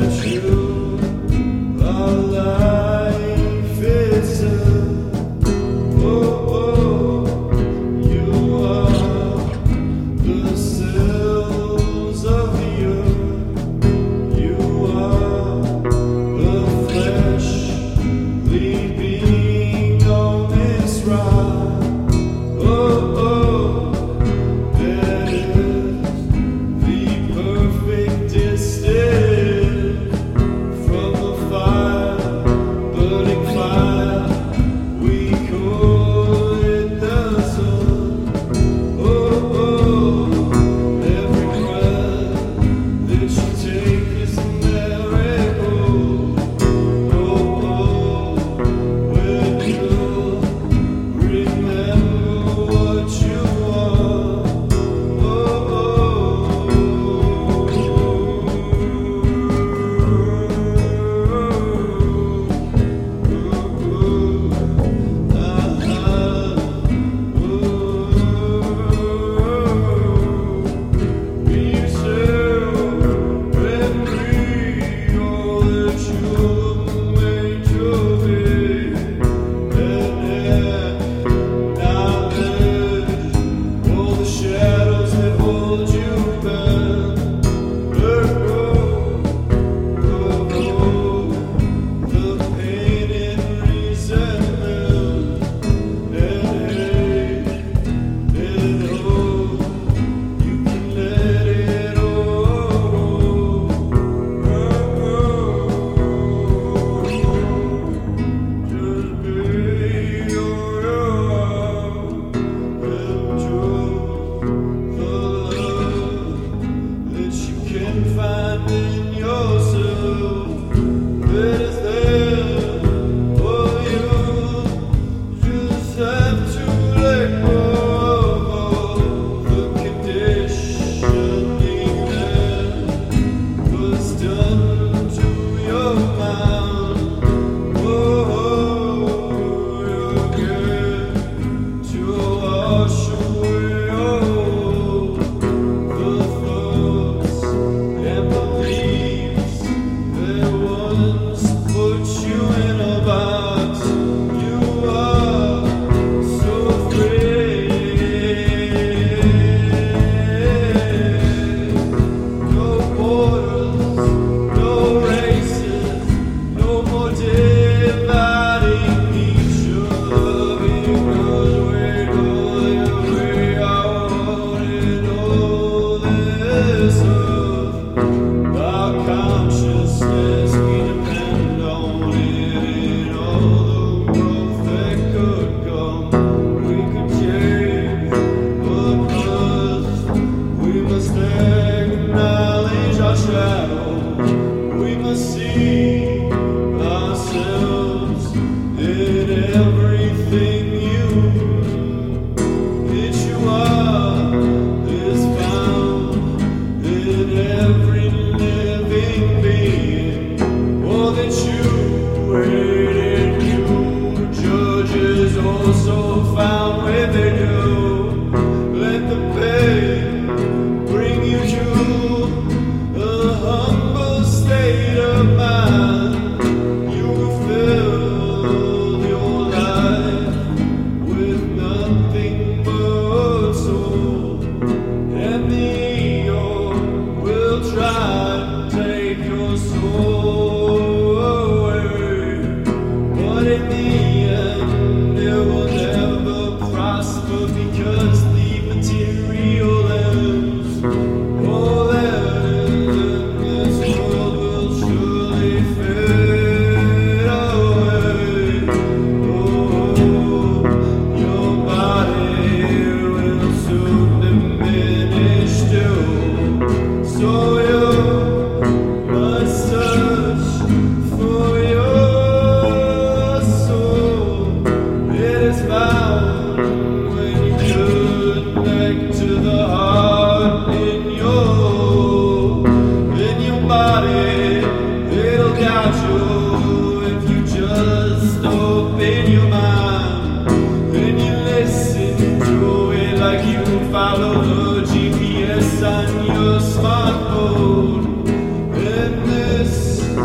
you. 平凡。because the material ends.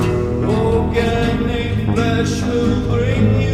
Spoken flesh will bring you.